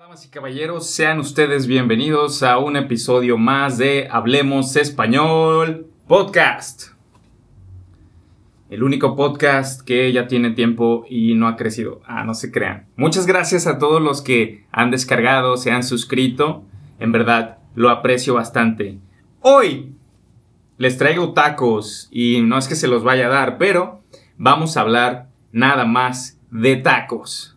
Damas y caballeros, sean ustedes bienvenidos a un episodio más de Hablemos Español Podcast. El único podcast que ya tiene tiempo y no ha crecido. Ah, no se crean. Muchas gracias a todos los que han descargado, se han suscrito. En verdad, lo aprecio bastante. Hoy les traigo tacos y no es que se los vaya a dar, pero vamos a hablar nada más de tacos.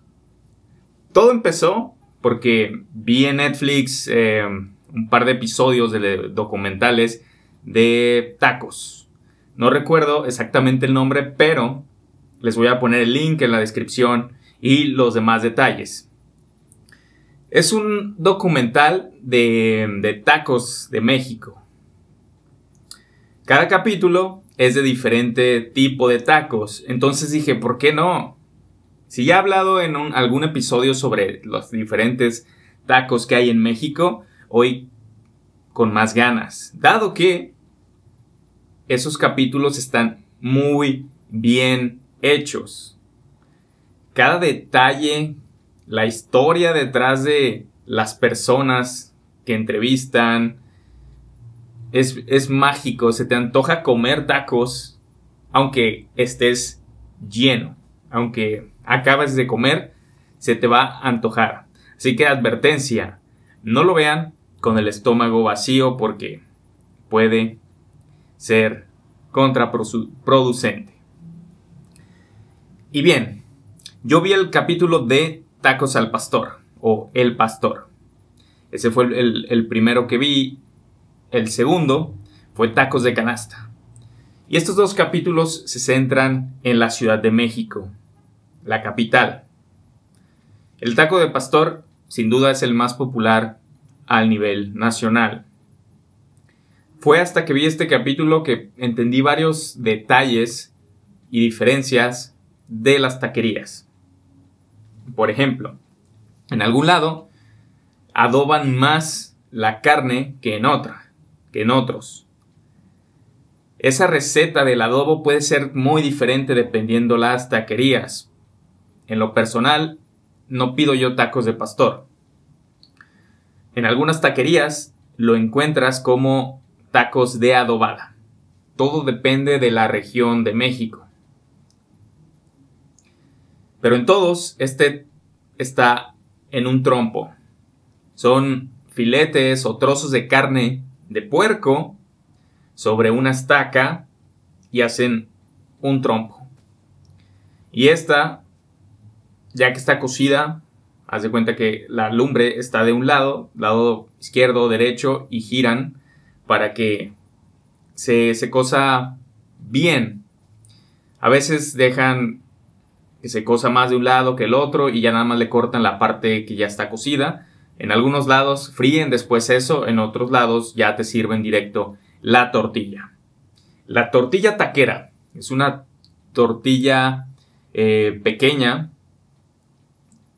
Todo empezó porque vi en Netflix eh, un par de episodios de documentales de tacos. No recuerdo exactamente el nombre, pero les voy a poner el link en la descripción y los demás detalles. Es un documental de tacos de México. Cada capítulo es de diferente tipo de tacos. Entonces dije, ¿por qué no? Si ya he hablado en algún episodio sobre los diferentes tacos que hay en México, hoy con más ganas, dado que esos capítulos están muy bien hechos. Cada detalle, la historia detrás de las personas que entrevistan, es, es mágico, se te antoja comer tacos aunque estés lleno, aunque acabas de comer, se te va a antojar. Así que advertencia, no lo vean con el estómago vacío porque puede ser contraproducente. Y bien, yo vi el capítulo de Tacos al Pastor o El Pastor. Ese fue el, primero que vi. El segundo fue Tacos de Canasta. Y estos dos capítulos se centran en la Ciudad de México, la capital. El taco de pastor sin duda es el más popular al nivel nacional. Fue hasta que vi este capítulo que entendí varios detalles y diferencias de las taquerías. Por ejemplo, en algún lado adoban más la carne que en otra, que en otros. Esa receta del adobo puede ser muy diferente dependiendo las taquerías. En lo personal, no pido yo tacos de pastor. En algunas taquerías lo encuentras como tacos de adobada. Todo depende de la región de México. Pero en todos, este está en un trompo. Son filetes o trozos de carne de puerco sobre una estaca y hacen un trompo. Y esta ya que está cocida, haz de cuenta que la lumbre está de un lado, lado izquierdo, derecho, y giran para que se, se cosa bien. A veces dejan que se cosa más de un lado que el otro y ya nada más le cortan la parte que ya está cocida. En algunos lados fríen después eso, en otros lados ya te sirven directo la tortilla. La tortilla taquera es una tortilla eh, pequeña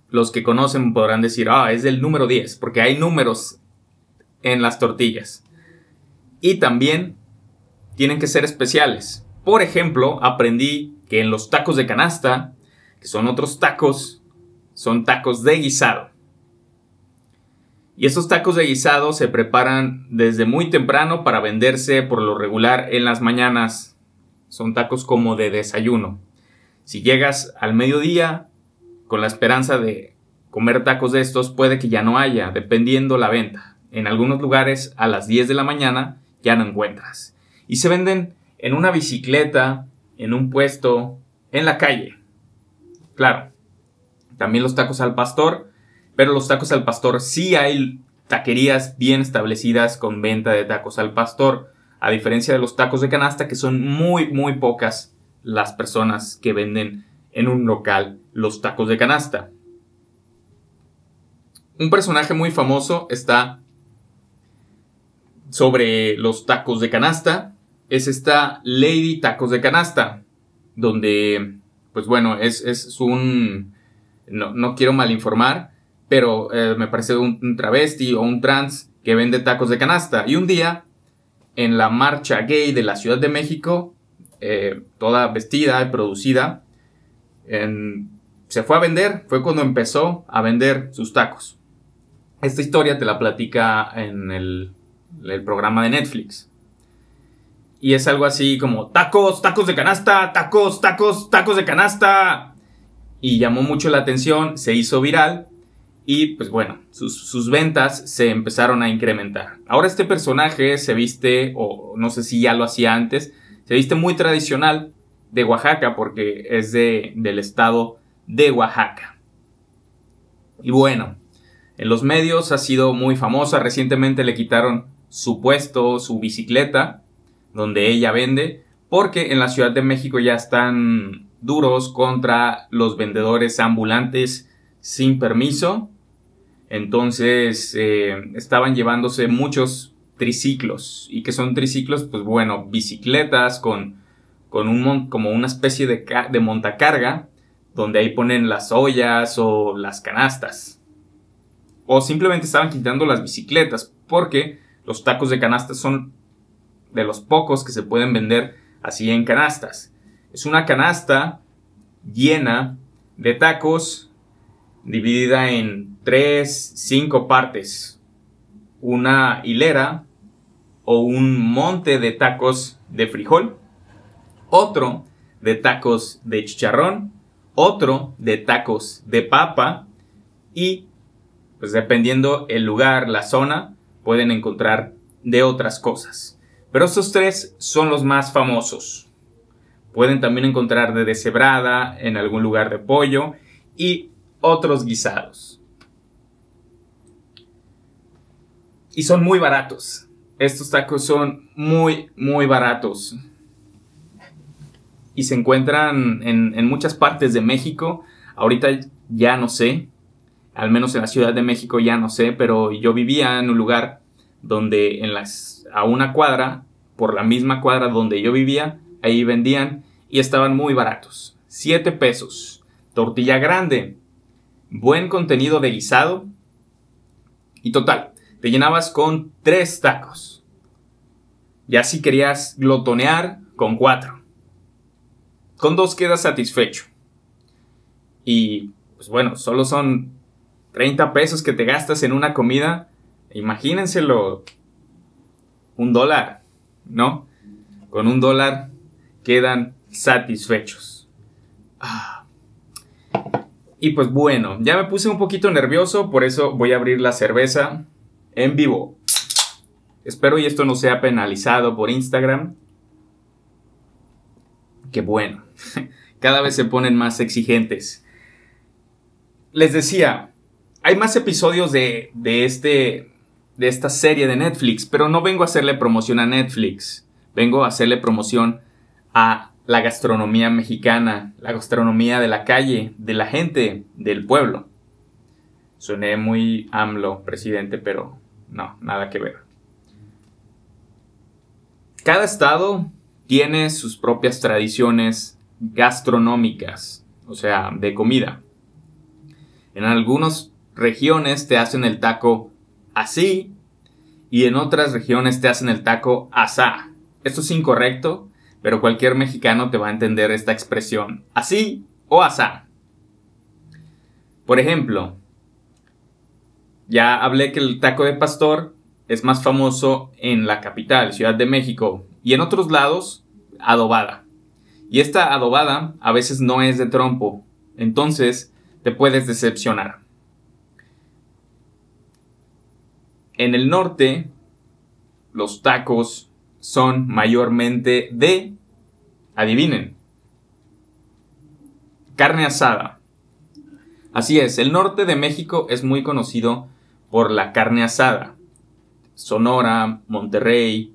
los que conocen podrán decir, ah, es del número 10, porque hay números en las tortillas. Y también tienen que ser especiales. Por ejemplo, aprendí que en los tacos de canasta, que son otros tacos, son tacos de guisado. Y estos tacos de guisado se preparan desde muy temprano para venderse por lo regular en las mañanas. Son tacos como de desayuno. Si llegas al mediodía, con la esperanza de comer tacos de estos puede que ya no haya, dependiendo la venta. En algunos lugares a las 10 de la mañana ya no encuentras. Y se venden en una bicicleta, en un puesto, en la calle. Claro, también los tacos al pastor, pero los tacos al pastor sí hay taquerías bien establecidas con venta de tacos al pastor, a diferencia de los tacos de canasta que son muy muy pocas las personas que venden en un local los tacos de canasta. Un personaje muy famoso está sobre los tacos de canasta. Es esta Lady Tacos de Canasta. Donde, pues bueno, es, un... No, quiero malinformar, pero eh, me parece un, travesti o un trans que vende tacos de canasta. Y un día, en la marcha gay de la Ciudad de México, eh, toda vestida y producida, se fue a vender, fue cuando empezó a vender sus tacos. Esta historia te la platica en el, programa de Netflix. Y es algo así como tacos, tacos de canasta, tacos, tacos, tacos de canasta. Y llamó mucho la atención, se hizo viral y pues bueno, sus, ventas se empezaron a incrementar. Ahora este personaje se viste, o no sé si ya lo hacía antes, se viste muy tradicional de Oaxaca porque es de, del estado de Oaxaca. Y bueno, en los medios ha sido muy famosa, recientemente le quitaron su puesto, su bicicleta, donde ella vende, porque en la Ciudad de México ya están duros contra los vendedores ambulantes sin permiso. Entonces eh, estaban llevándose muchos triciclos. ¿Y que son triciclos? Pues bueno, bicicletas con, con un, como una especie de, de montacarga donde ahí ponen las ollas o las canastas. O simplemente estaban quitando las bicicletas porque los tacos de canasta son de los pocos que se pueden vender así en canastas. Es una canasta llena de tacos dividida en tres, cinco partes. Una hilera o un monte de tacos de frijol. Otro de tacos de chicharrón. Otro de tacos de papa. Y pues dependiendo el lugar, la zona, pueden encontrar de otras cosas. Pero estos tres son los más famosos. Pueden también encontrar de deshebrada, en algún lugar de pollo y otros guisados. Y son muy baratos. Estos tacos son muy, muy baratos. Y se encuentran en, en muchas partes de México. Ahorita ya no sé. Al menos en la Ciudad de México ya no sé. Pero yo vivía en un lugar donde en las, a una cuadra, por la misma cuadra donde yo vivía, ahí vendían y estaban muy baratos. 7 pesos. Tortilla grande. Buen contenido de guisado. Y total, te llenabas con 3 tacos. Ya si querías glotonear, con 4. Con 2 quedas satisfecho. Y pues bueno, solo son 30 pesos que te gastas en una comida. Imagínenselo. Un dólar, ¿no? Con un dólar quedan satisfechos. Ah. Y pues bueno, ya me puse un poquito nervioso, por eso voy a abrir la cerveza en vivo. Espero y esto no sea penalizado por Instagram. Qué bueno, cada vez se ponen más exigentes. Les decía, hay más episodios de, de, este, de esta serie de Netflix, pero no vengo a hacerle promoción a Netflix, vengo a hacerle promoción a la gastronomía mexicana, la gastronomía de la calle, de la gente, del pueblo. Suené muy AMLO, presidente, pero no, nada que ver. Cada estado tiene sus propias tradiciones gastronómicas, o sea, de comida. En algunas regiones te hacen el taco así y en otras regiones te hacen el taco asá. Esto es incorrecto pero cualquier mexicano te va a entender esta expresión así o asá. Por ejemplo, ya hablé que el taco de pastor es más famoso en la capital, Ciudad de México, y en otros lados, adobada. Y esta adobada a veces no es de trompo, entonces te puedes decepcionar. En el norte, los tacos son mayormente de, adivinen, carne asada. Así es, el norte de México es muy conocido por la carne asada. Sonora, Monterrey,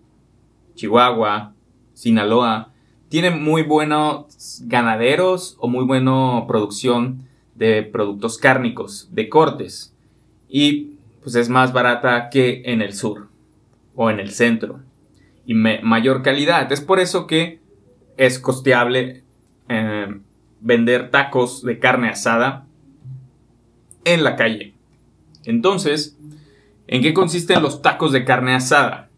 Chihuahua, Sinaloa, tienen muy buenos ganaderos o muy buena producción de productos cárnicos, de cortes. Y pues es más barata que en el sur o en el centro y mayor calidad. Es por eso que es costeable eh, vender tacos de carne asada en la calle. Entonces, ¿en qué consisten los tacos de carne asada?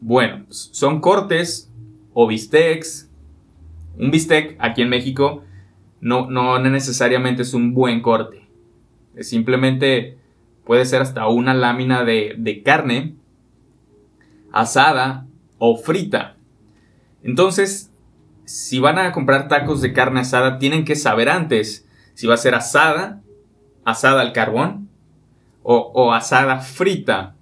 Bueno, pues, son cortes o bistecs. Un bistec aquí en México no, no necesariamente es un buen corte. Es simplemente puede ser hasta una lámina de, de carne asada o frita. Entonces, si van a comprar tacos de carne asada, tienen que saber antes si va a ser asada, asada al carbón o, asada frita.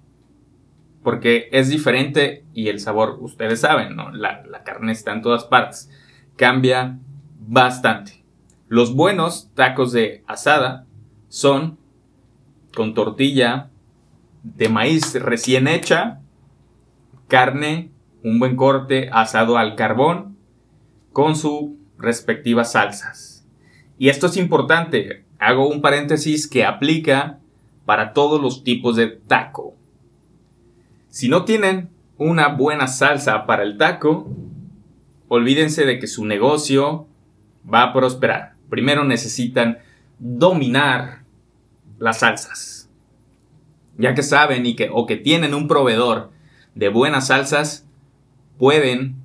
Porque es diferente y el sabor, ustedes saben, ¿no? La, la carne está en todas partes. Cambia bastante. Los buenos tacos de asada son con tortilla de maíz recién hecha, carne, un buen corte asado al carbón, con sus respectivas salsas. Y esto es importante, hago un paréntesis que aplica para todos los tipos de taco. Si no tienen una buena salsa para el taco, olvídense de que su negocio va a prosperar. Primero necesitan dominar las salsas. Ya que saben y que, o que tienen un proveedor de buenas salsas, pueden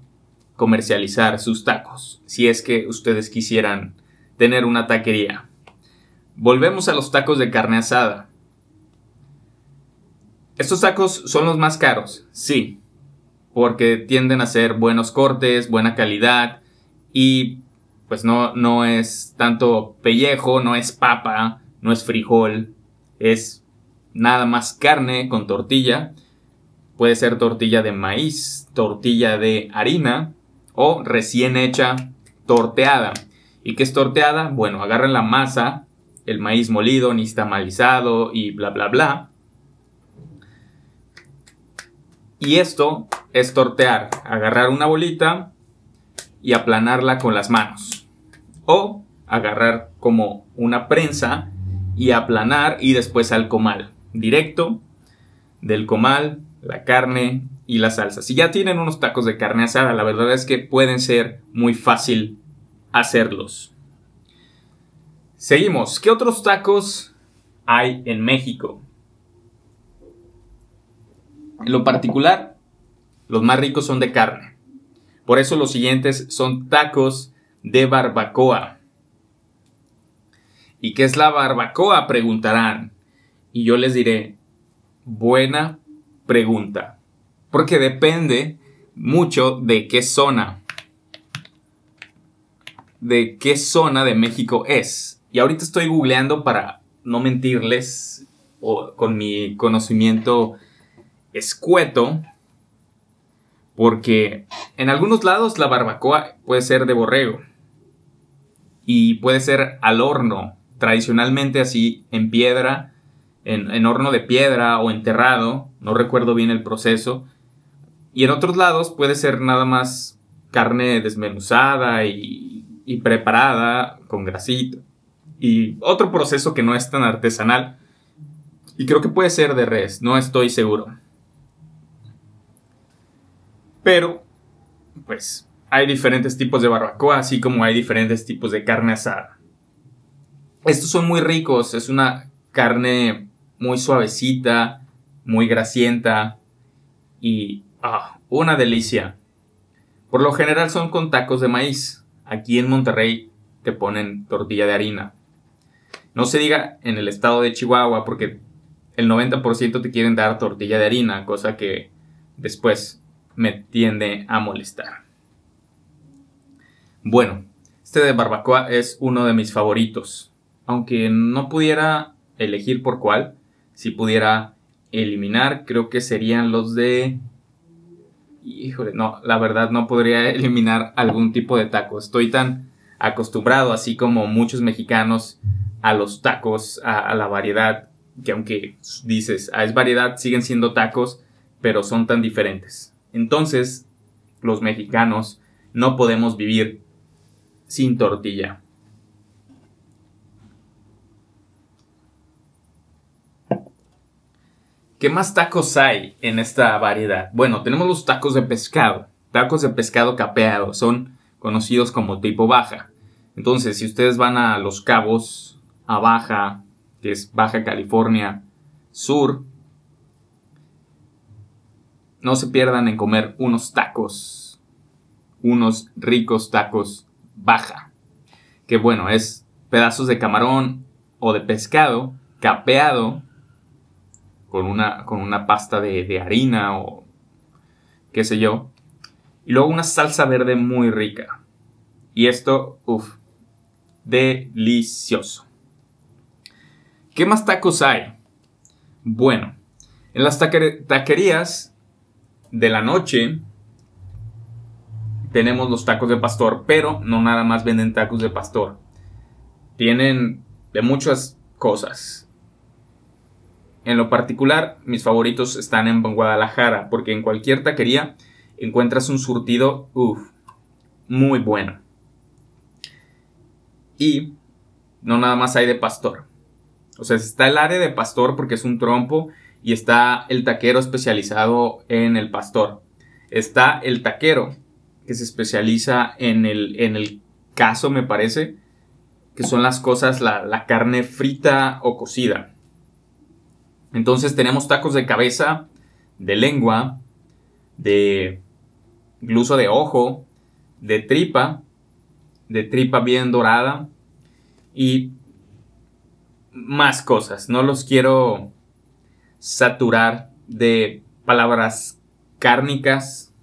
comercializar sus tacos, si es que ustedes quisieran tener una taquería. Volvemos a los tacos de carne asada. Estos tacos son los más caros, sí, porque tienden a ser buenos cortes, buena calidad y pues no, no es tanto pellejo, no es papa, no es frijol, es nada más carne con tortilla. Puede ser tortilla de maíz, tortilla de harina o recién hecha torteada. ¿Y qué es torteada? Bueno, agarran la masa, el maíz molido, ni malizado y bla bla bla Y esto es tortear, agarrar una bolita y aplanarla con las manos. O agarrar como una prensa y aplanar y después al comal. Directo del comal, la carne y la salsa. Si ya tienen unos tacos de carne asada, la verdad es que pueden ser muy fácil hacerlos. Seguimos. ¿Qué otros tacos hay en México? En lo particular, los más ricos son de carne. Por eso los siguientes son tacos de barbacoa. ¿Y qué es la barbacoa? Preguntarán. Y yo les diré, buena pregunta. Porque depende mucho de qué zona. De qué zona de México es. Y ahorita estoy googleando para no mentirles o con mi conocimiento escueto, porque en algunos lados la barbacoa puede ser de borrego y puede ser al horno, tradicionalmente así en piedra, en, horno de piedra o enterrado, no recuerdo bien el proceso, y en otros lados puede ser nada más carne desmenuzada y, y preparada con grasito. Y otro proceso que no es tan artesanal. Y creo que puede ser de res, no estoy seguro. Pero, pues, hay diferentes tipos de barbacoa, así como hay diferentes tipos de carne asada. Estos son muy ricos, es una carne muy suavecita, muy grasienta y ah, una delicia. Por lo general son con tacos de maíz. Aquí en Monterrey te ponen tortilla de harina. No se diga en el estado de Chihuahua porque el 90% te quieren dar tortilla de harina, cosa que después me tiende a molestar. Bueno, este de barbacoa es uno de mis favoritos. Aunque no pudiera elegir por cuál, si pudiera eliminar, creo que serían los de... Híjole, no, la verdad no podría eliminar algún tipo de taco. Estoy tan acostumbrado, así como muchos mexicanos, a los tacos, a, la variedad, que aunque dices, ah, es variedad, siguen siendo tacos, pero son tan diferentes. Entonces, los mexicanos no podemos vivir sin tortilla. ¿Qué más tacos hay en esta variedad? Bueno, tenemos los tacos de pescado. Tacos de pescado capeado son conocidos como tipo baja. Entonces, si ustedes van a Los Cabos, a Baja, que es Baja California Sur, no se pierdan en comer unos tacos, unos ricos tacos baja, que bueno, es pedazos de camarón o de pescado capeado con una, con una pasta de, de harina o qué sé yo. Y luego una salsa verde muy rica. Y esto, uff, delicioso. ¿Qué más tacos hay? Bueno, en las taquerías de la noche tenemos los tacos de pastor, pero no nada más venden tacos de pastor. Tienen de muchas cosas. En lo particular, mis favoritos están en Guadalajara, porque en cualquier taquería encuentras un surtido, uff, muy bueno. Y no nada más hay de pastor. O sea, está el área de pastor porque es un trompo y está el taquero especializado en el pastor. Está el taquero que se especializa en el, en el caso, me parece, que son las cosas, la, la carne frita o cocida. Entonces tenemos tacos de cabeza, de lengua, de incluso de ojo, de tripa, de tripa bien dorada y más cosas. No los quiero saturar de palabras cárnicas,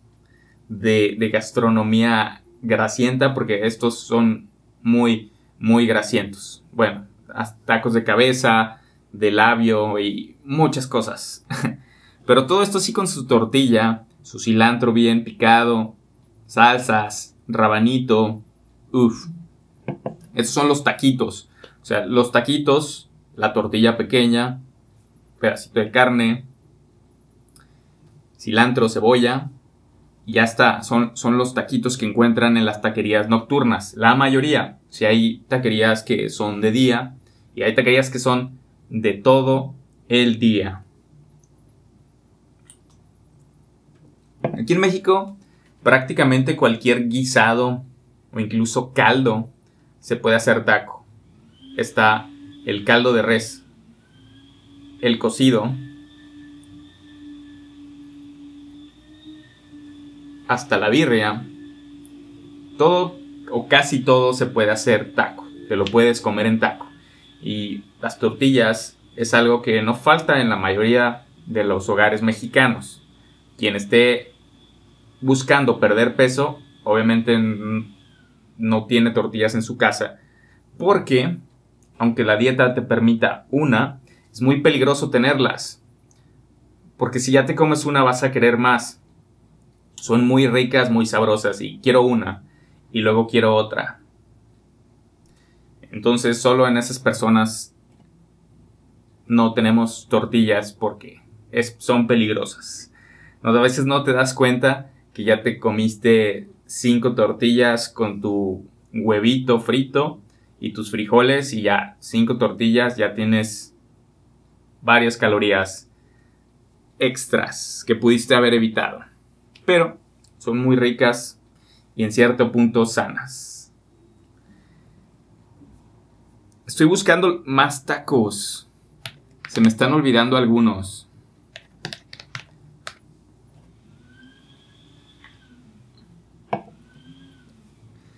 de, de gastronomía grasienta, porque estos son muy, muy grasientos. Bueno, tacos de cabeza, de labio y muchas cosas. Pero todo esto sí con su tortilla, su cilantro bien picado, salsas, rabanito, uff. Esos son los taquitos. O sea, los taquitos, la tortilla pequeña, pedacito de carne, cilantro, cebolla. Y ya está, son, son los taquitos que encuentran en las taquerías nocturnas. La mayoría, si hay taquerías que son de día y hay taquerías que son de todo el día. Aquí en México, prácticamente cualquier guisado o incluso caldo se puede hacer taco. Está el caldo de res, el cocido, hasta la birria. Todo o casi todo se puede hacer taco. Te lo puedes comer en taco. Y las tortillas es algo que no falta en la mayoría de los hogares mexicanos. Quien esté buscando perder peso, obviamente no tiene tortillas en su casa. Porque, aunque la dieta te permita una, es muy peligroso tenerlas. Porque si ya te comes una vas a querer más. Son muy ricas, muy sabrosas y quiero una y luego quiero otra. Entonces solo en esas personas no tenemos tortillas porque son peligrosas. a veces no te das cuenta que ya te comiste cinco tortillas con tu huevito frito y tus frijoles y ya cinco tortillas ya tienes varias calorías extras que pudiste haber evitado. Pero son muy ricas y en cierto punto sanas. Estoy buscando más tacos. Se me están olvidando algunos.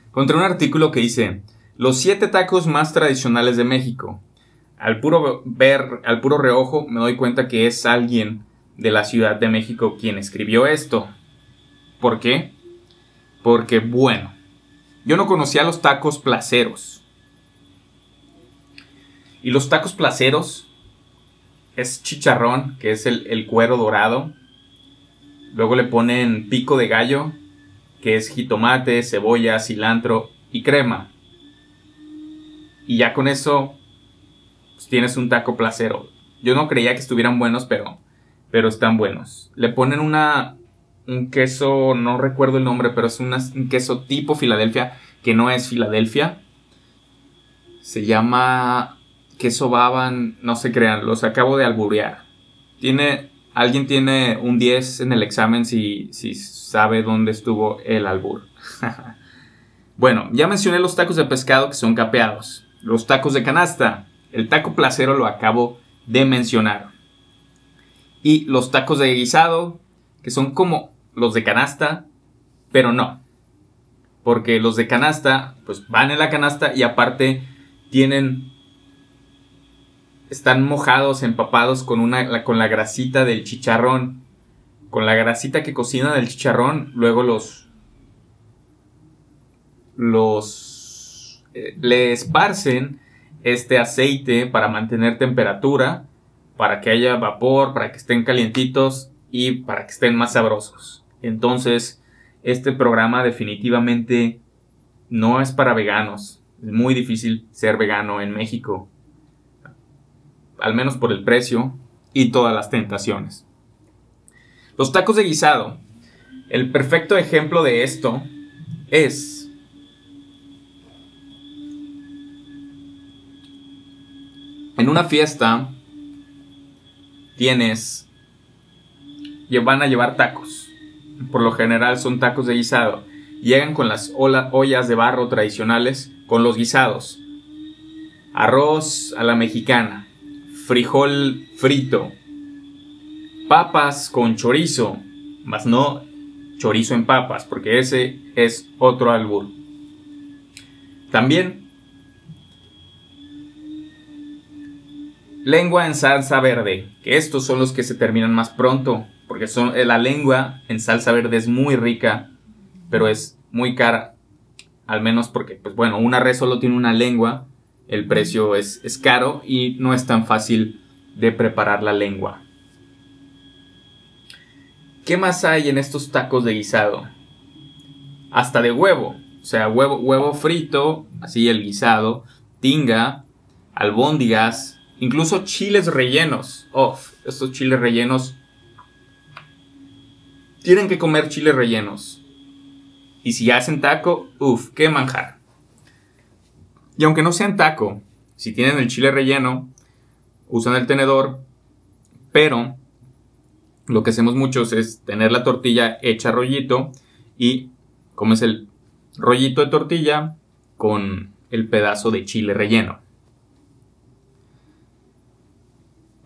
Encontré un artículo que dice, los siete tacos más tradicionales de México. Al puro ver, al puro reojo, me doy cuenta que es alguien de la Ciudad de México quien escribió esto. ¿Por qué? Porque, bueno, yo no conocía los tacos placeros. Y los tacos placeros es chicharrón, que es el, cuero dorado. Luego le ponen pico de gallo, que es jitomate, cebolla, cilantro y crema. Y ya con eso pues, tienes un taco placero. Yo no creía que estuvieran buenos, pero, pero están buenos. Le ponen una, un queso, no recuerdo el nombre, pero es un queso tipo Filadelfia, que no es Filadelfia. Se llama queso baban, no se crean, los acabo de alburear. Tiene alguien tiene un 10 en el examen si, si sabe dónde estuvo el albur. bueno, ya mencioné los tacos de pescado que son capeados. Los tacos de canasta. El taco placero lo acabo de mencionar. Y los tacos de guisado, que son como los de canasta, pero no. Porque los de canasta, pues van en la canasta y aparte tienen están mojados, empapados con, una, con la grasita del chicharrón. Con la grasita que cocina del chicharrón, luego los... Los... Eh, le esparcen este aceite para mantener temperatura, para que haya vapor, para que estén calientitos y para que estén más sabrosos. Entonces, este programa definitivamente no es para veganos. Es muy difícil ser vegano en México. Al menos por el precio y todas las tentaciones. Los tacos de guisado. El perfecto ejemplo de esto es en una fiesta tienes van a llevar tacos. Por lo general son tacos de guisado. Llegan con las ollas de barro tradicionales con los guisados. Arroz a la mexicana, frijol frito, papas con chorizo, más no chorizo en papas, porque ese es otro albur. También lengua en salsa verde, que estos son los que se terminan más pronto, porque son, eh, la lengua en salsa verde es muy rica, pero es muy cara, al menos porque, pues bueno, una red solo tiene una lengua, el precio es, es caro y no es tan fácil de preparar la lengua. ¿Qué más hay en estos tacos de guisado? Hasta de huevo, o sea, huevo, huevo frito, así el guisado, tinga, albóndigas, incluso chiles rellenos. Oh, estos chiles rellenos tienen que comer chiles rellenos. Y si hacen taco, uff, qué manjar. Y aunque no sean taco, si tienen el chile relleno, usan el tenedor, pero lo que hacemos muchos es tener la tortilla hecha rollito y comes el rollito de tortilla con el pedazo de chile relleno.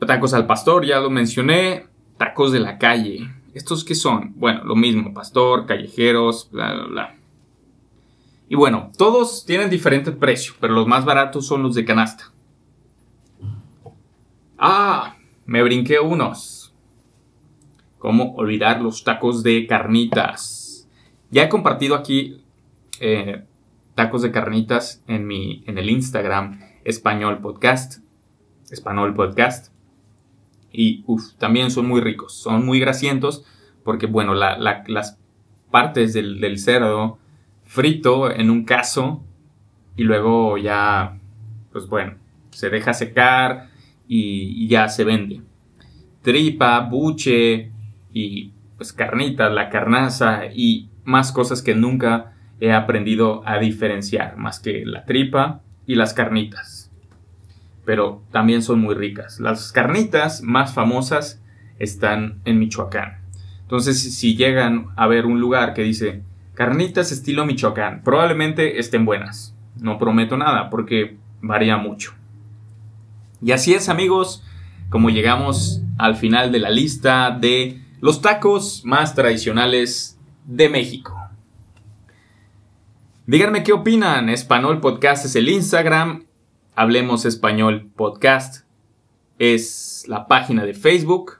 Tacos al pastor, ya lo mencioné. Tacos de la calle. ¿Estos qué son? Bueno, lo mismo, pastor, callejeros, bla, bla, bla. Y bueno, todos tienen diferente precio, pero los más baratos son los de canasta. Ah, me brinqué unos. ¿Cómo olvidar los tacos de carnitas? Ya he compartido aquí eh, tacos de carnitas en, mi, en el Instagram Español Podcast. Español Podcast. Y también son muy ricos, son muy grasientos porque, bueno, las partes del, cerdo frito en un caso y luego ya, pues bueno, se deja secar y, ya se vende. Tripa, buche y pues carnitas, la carnaza y más cosas que nunca he aprendido a diferenciar, más que la tripa y las carnitas pero también son muy ricas. Las carnitas más famosas están en Michoacán. Entonces, si llegan a ver un lugar que dice carnitas estilo Michoacán, probablemente estén buenas. No prometo nada porque varía mucho. Y así es, amigos, como llegamos al final de la lista de los tacos más tradicionales de México. Díganme qué opinan. Español Podcast es el Instagram Hablemos Español Podcast es la página de Facebook.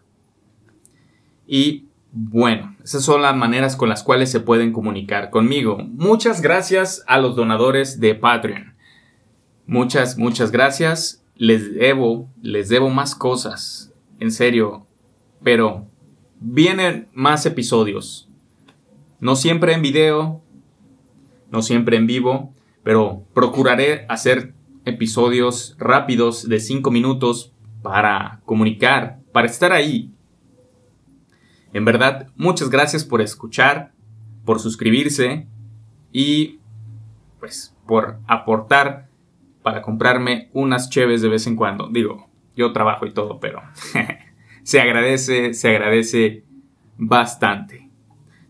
Y bueno, esas son las maneras con las cuales se pueden comunicar conmigo. Muchas gracias a los donadores de Patreon. Muchas, muchas gracias. Les debo, les debo más cosas. En serio. Pero vienen más episodios. No siempre en video, no siempre en vivo, pero procuraré hacer episodios rápidos de 5 minutos para comunicar, para estar ahí. En verdad, muchas gracias por escuchar, por suscribirse y pues por aportar para comprarme unas cheves de vez en cuando. Digo, yo trabajo y todo, pero se agradece, se agradece bastante.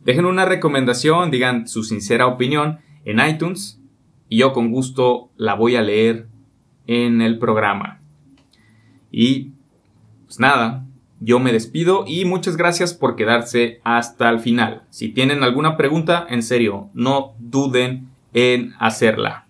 Dejen una recomendación, digan su sincera opinión en iTunes y yo con gusto la voy a leer en el programa. Y pues nada, yo me despido y muchas gracias por quedarse hasta el final. Si tienen alguna pregunta, en serio, no duden en hacerla.